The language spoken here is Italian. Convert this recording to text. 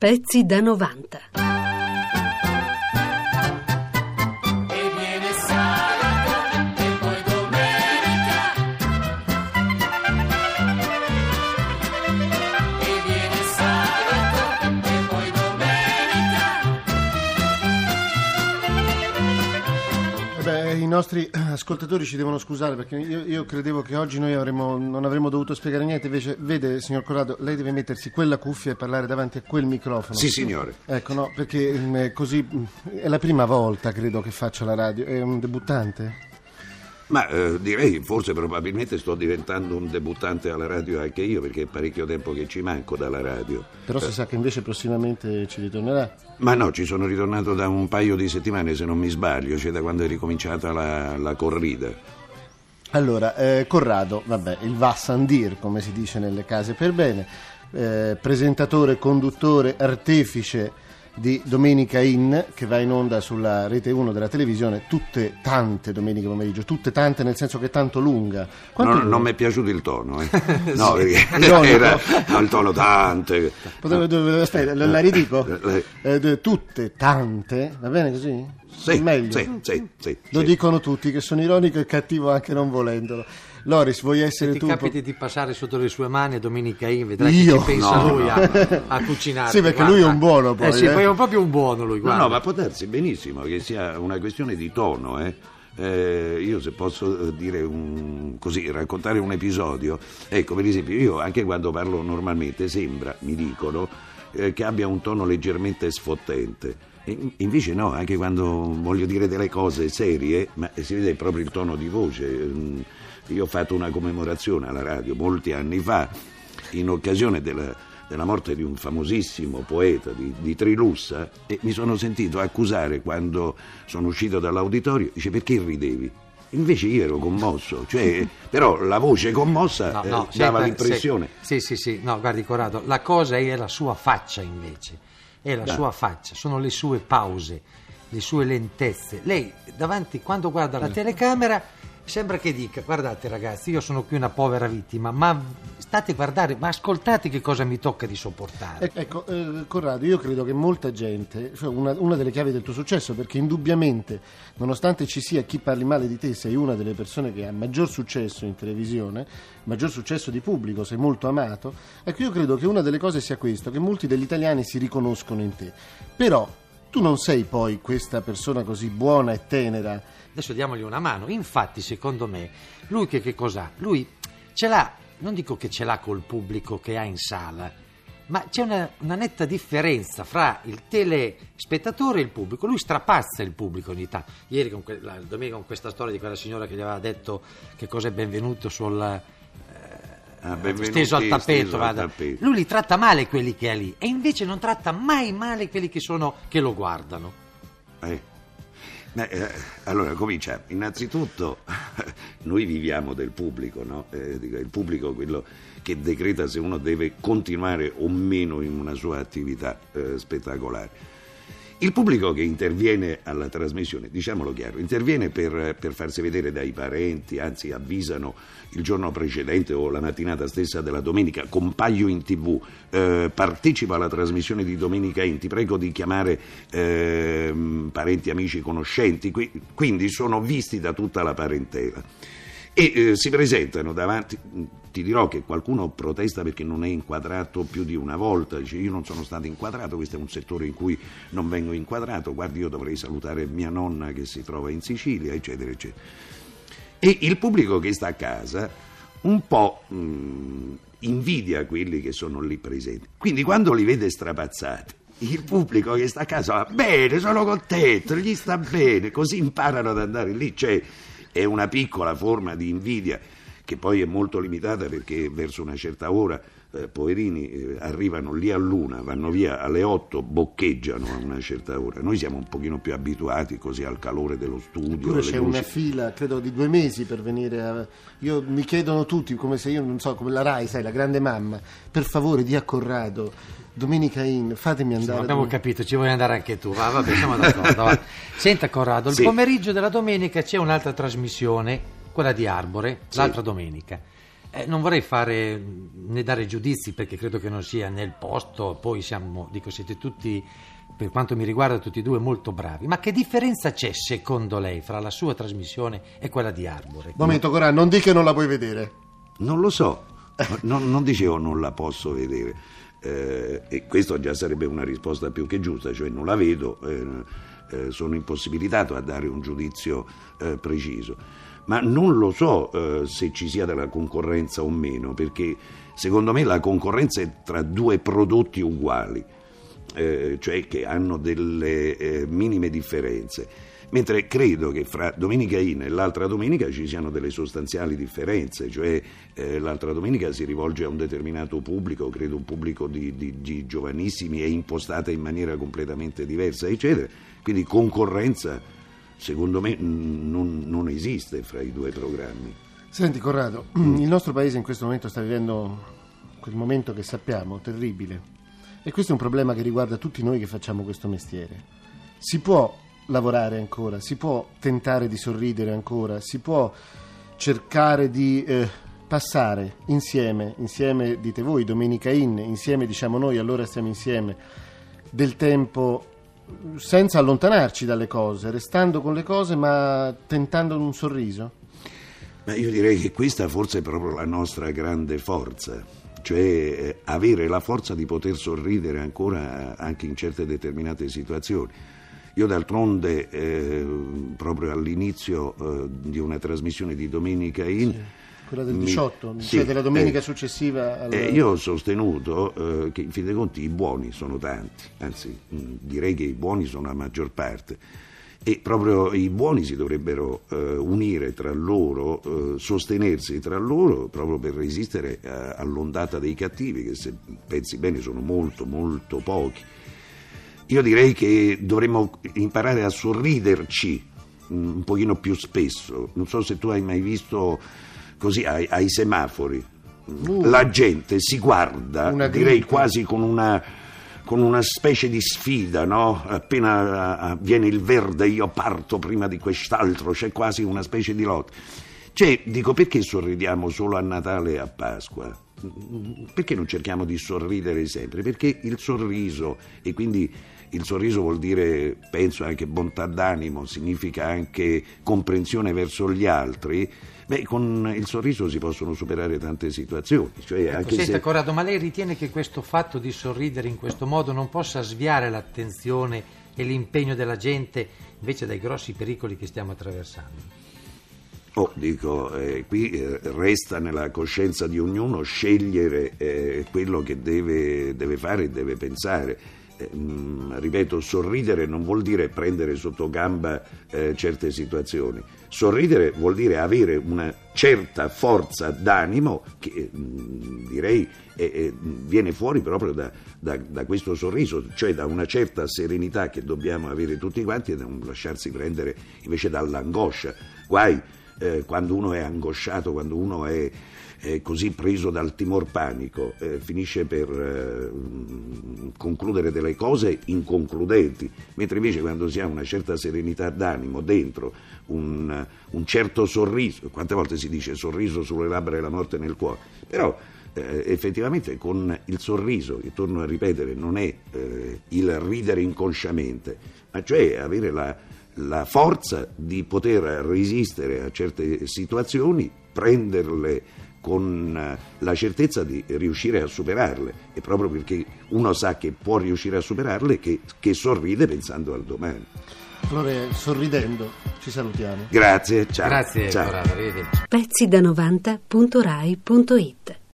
Pezzi da 90. Nostri eh, ascoltatori ci devono scusare perché io, io credevo che oggi noi avremmo- non avremmo dovuto spiegare niente, invece vede signor Corrado, lei deve mettersi quella cuffia e parlare davanti a quel microfono. Sì, signore. Ecco, no, perché mm, così mm, è la prima volta credo che faccio la radio, è un debuttante? Ma eh, direi, forse probabilmente sto diventando un debuttante alla radio anche io, perché è parecchio tempo che ci manco dalla radio. Però si sa che invece prossimamente ci ritornerà. Ma no, ci sono ritornato da un paio di settimane, se non mi sbaglio, cioè da quando è ricominciata la, la corrida. Allora, eh, Corrado, vabbè, il Vassandir, come si dice nelle case per bene, eh, presentatore, conduttore, artefice di Domenica In, che va in onda sulla rete 1 della televisione, tutte tante domeniche pomeriggio, tutte tante nel senso che è tanto lunga. Quanto Non, non mi è piaciuto il tono, eh. No, perché Ironico. era no, il tono tante. Dove- aspetta, la, la ridico? Eh, Eh, d- tutte, tante, va bene così? Sì, Meglio. sì, sì, sì, Lo sì. dicono tutti che sono ironico e cattivo anche non volendolo. Loris, vuoi essere Se ti tu? capiti di passare sotto le sue mani Domenica In, vedrai Io? che ci pensa No, lui no, a, a cucinare. Sì, perché lui è un buono poi, Eh sì, eh. poi è un proprio un buono lui, No, guarda. no, ma può darsi benissimo che sia una questione di tono, eh. Eh, io se posso eh, dire un, così, raccontare un episodio, ecco per esempio io anche quando parlo normalmente sembra, mi dicono, eh, che abbia un tono leggermente sfottente. E in- invece no, anche quando voglio dire delle cose serie, ma si vede proprio il tono di voce. Mm, Io ho fatto una commemorazione alla radio molti anni fa in occasione della, della morte di un famosissimo poeta di, di Trilussa e mi sono sentito accusare quando sono uscito dall'auditorio, dice perché ridevi? Invece io ero commosso, cioè, però la voce commossa No, eh, no, dava senta, l'impressione. se- Sì, sì, sì, no, guardi Corrado, la cosa è la sua faccia invece, è la Dai. sua faccia, sono le sue pause, le sue lentezze. Lei davanti, quando guarda la telecamera, sembra che dica, guardate ragazzi, io sono qui una povera vittima, ma state a guardare, ma ascoltate che cosa mi tocca di sopportare. Ec- Ecco, eh, Corrado, io credo che molta gente, cioè una, una delle chiavi del tuo successo, perché indubbiamente, nonostante ci sia chi parli male di te, sei una delle persone che ha maggior successo in televisione, maggior successo di pubblico, sei molto amato. Ecco, io credo che una delle cose sia questo, che molti degli italiani si riconoscono in te. Però tu non sei poi questa persona così buona e tenera. Adesso diamogli una mano. Infatti, secondo me, lui che, che cos'ha? Lui ce l'ha, non dico che ce l'ha col pubblico che ha in sala, ma c'è una, una netta differenza fra il telespettatore e il pubblico. Lui strapazza il pubblico ogni tanto. Ieri, con que- la domenica, con questa storia di quella signora che gli aveva detto che cosa è benvenuto sul. Ah, steso al tappeto, steso al tappeto. lui li tratta male quelli che ha lì e invece non tratta mai male quelli che, sono, che lo guardano Eh. Beh, eh, allora comincia. Innanzitutto, noi viviamo del pubblico, no? Eh, dico, il pubblico è quello che decreta se uno deve continuare o meno in una sua attività eh, spettacolare. Il pubblico che interviene alla trasmissione, diciamolo chiaro, interviene per, per farsi vedere dai parenti, anzi avvisano il giorno precedente o la mattinata stessa della domenica, compaio in tv, eh, partecipo alla trasmissione di Domenica In, ti prego di chiamare ehm, parenti, amici, conoscenti, qui- quindi sono visti da tutta la parentela e eh, si presentano davanti. Ti dirò che qualcuno protesta perché non è inquadrato più di una volta, dice io non sono stato inquadrato, questo è un settore in cui non vengo inquadrato, guardi io dovrei salutare mia nonna che si trova in Sicilia, eccetera, eccetera. E il pubblico che sta a casa un po' mh, invidia quelli che sono lì presenti. Quindi quando li vede strapazzati, il pubblico che sta a casa va bene, sono contento, gli sta bene, così imparano ad andare lì. Cioè, è una piccola forma di invidia che poi è molto limitata perché verso una certa ora, eh, poverini, eh, arrivano lì a luna, vanno via alle 8, boccheggiano a una certa ora. Noi siamo un pochino più abituati così al calore dello studio. C'è luci. una fila, credo, di due mesi per venire a... Io, mi chiedono tutti, come se io, non so, come la RAI, sai, la grande mamma, per favore, di a Corrado, Domenica In, fatemi Sì, andare... abbiamo dove- capito, ci vuoi andare anche tu. Va, vabbè, siamo d'accordo. va. Senta, Corrado, il Sì. pomeriggio della domenica c'è un'altra trasmissione, quella di Arbore, Sì. l'altra domenica. Eh, non vorrei fare né dare giudizi perché credo che non sia nel posto, poi siamo, dico, siete tutti, per quanto mi riguarda, tutti e due molto bravi. Ma che differenza c'è secondo lei fra la sua trasmissione e quella di Arbore? Momento, Corà, non di che non la puoi vedere. Non lo so, non, non dicevo non la posso vedere. Eh, e questo già sarebbe una risposta più che giusta, cioè non la vedo, eh, eh, sono impossibilitato a dare un giudizio eh, preciso. Ma non lo so eh, se ci sia della concorrenza o meno, perché secondo me la concorrenza è tra due prodotti uguali, eh, cioè che hanno delle eh, minime differenze. Mentre credo che fra Domenica In e l'altra domenica ci siano delle sostanziali differenze, cioè eh, l'altra domenica si rivolge a un determinato pubblico, credo un pubblico di, di- di giovanissimi, è impostata in maniera completamente diversa, eccetera. Quindi concorrenza, secondo me, non, non esiste fra i due programmi. Senti, Corrado, il nostro paese in questo momento sta vivendo quel momento che sappiamo, terribile. E questo è un problema che riguarda tutti noi che facciamo questo mestiere. Si può lavorare ancora, si può tentare di sorridere ancora, si può cercare di eh, passare insieme, insieme dite voi, Domenica In, insieme diciamo noi, allora stiamo insieme, del tempo senza allontanarci dalle cose, restando con le cose ma tentando un sorriso? Ma io direi che questa forse è proprio la nostra grande forza, cioè eh, avere la forza di poter sorridere ancora anche in certe determinate situazioni. Io d'altronde, eh, proprio all'inizio eh, di una trasmissione di Domenica In... Quella del mi- 18, sì, cioè della domenica eh, successiva al... eh, io ho sostenuto eh, che in fin dei conti i buoni sono tanti, anzi mh, direi che i buoni sono la maggior parte e proprio i buoni si dovrebbero eh, unire tra loro, eh, sostenersi tra loro proprio per resistere eh, all'ondata dei cattivi che se pensi bene sono molto molto pochi. Io direi che dovremmo imparare a sorriderci mh, un pochino più spesso. Non so se tu hai mai visto così ai, ai semafori. Uh. La gente si guarda, direi quasi con una, con una specie di sfida, no? Appena eh, viene il verde io parto prima di quest'altro, c'è quasi una specie di lotta. Cioè, dico, perché sorridiamo solo a Natale e a Pasqua? Perché non cerchiamo di sorridere sempre? Perché il sorriso, e quindi il sorriso vuol dire, penso, anche bontà d'animo, significa anche comprensione verso gli altri. Beh, con il sorriso si possono superare tante situazioni. Cioè, anche Senta se... Corrado, ma lei ritiene che questo fatto di sorridere in questo modo non possa sviare l'attenzione e l'impegno della gente invece dai grossi pericoli che stiamo attraversando? Oh, dico, eh, qui eh, resta nella coscienza di ognuno scegliere eh, quello che deve, deve fare e deve pensare. Eh, mm, ripeto, sorridere non vuol dire prendere sotto gamba eh, certe situazioni. Sorridere vuol dire avere una certa forza d'animo che mm, direi viene fuori proprio da, da- da questo sorriso, cioè da una certa serenità che dobbiamo avere tutti quanti e non lasciarsi prendere invece dall'angoscia. Guai eh, quando uno è angosciato, quando uno è, è così preso dal timor panico, eh, finisce per eh, mm, concludere delle cose inconcludenti, mentre invece quando si ha una certa serenità d'animo dentro, un, un certo sorriso, quante volte si dice sorriso sulle labbra e la morte nel cuore, però eh, effettivamente con il sorriso, che torno a ripetere, non è eh, il ridere inconsciamente, ma cioè avere la, la forza di poter resistere a certe situazioni, prenderle con eh, la certezza di riuscire a superarle e proprio perché uno sa che può riuscire a superarle che, che sorride pensando al domani. Allora, sorridendo, ci salutiamo. Grazie, ciao. Grazie ciao. Corrado, arrivederci. pezzi da 90.rai.it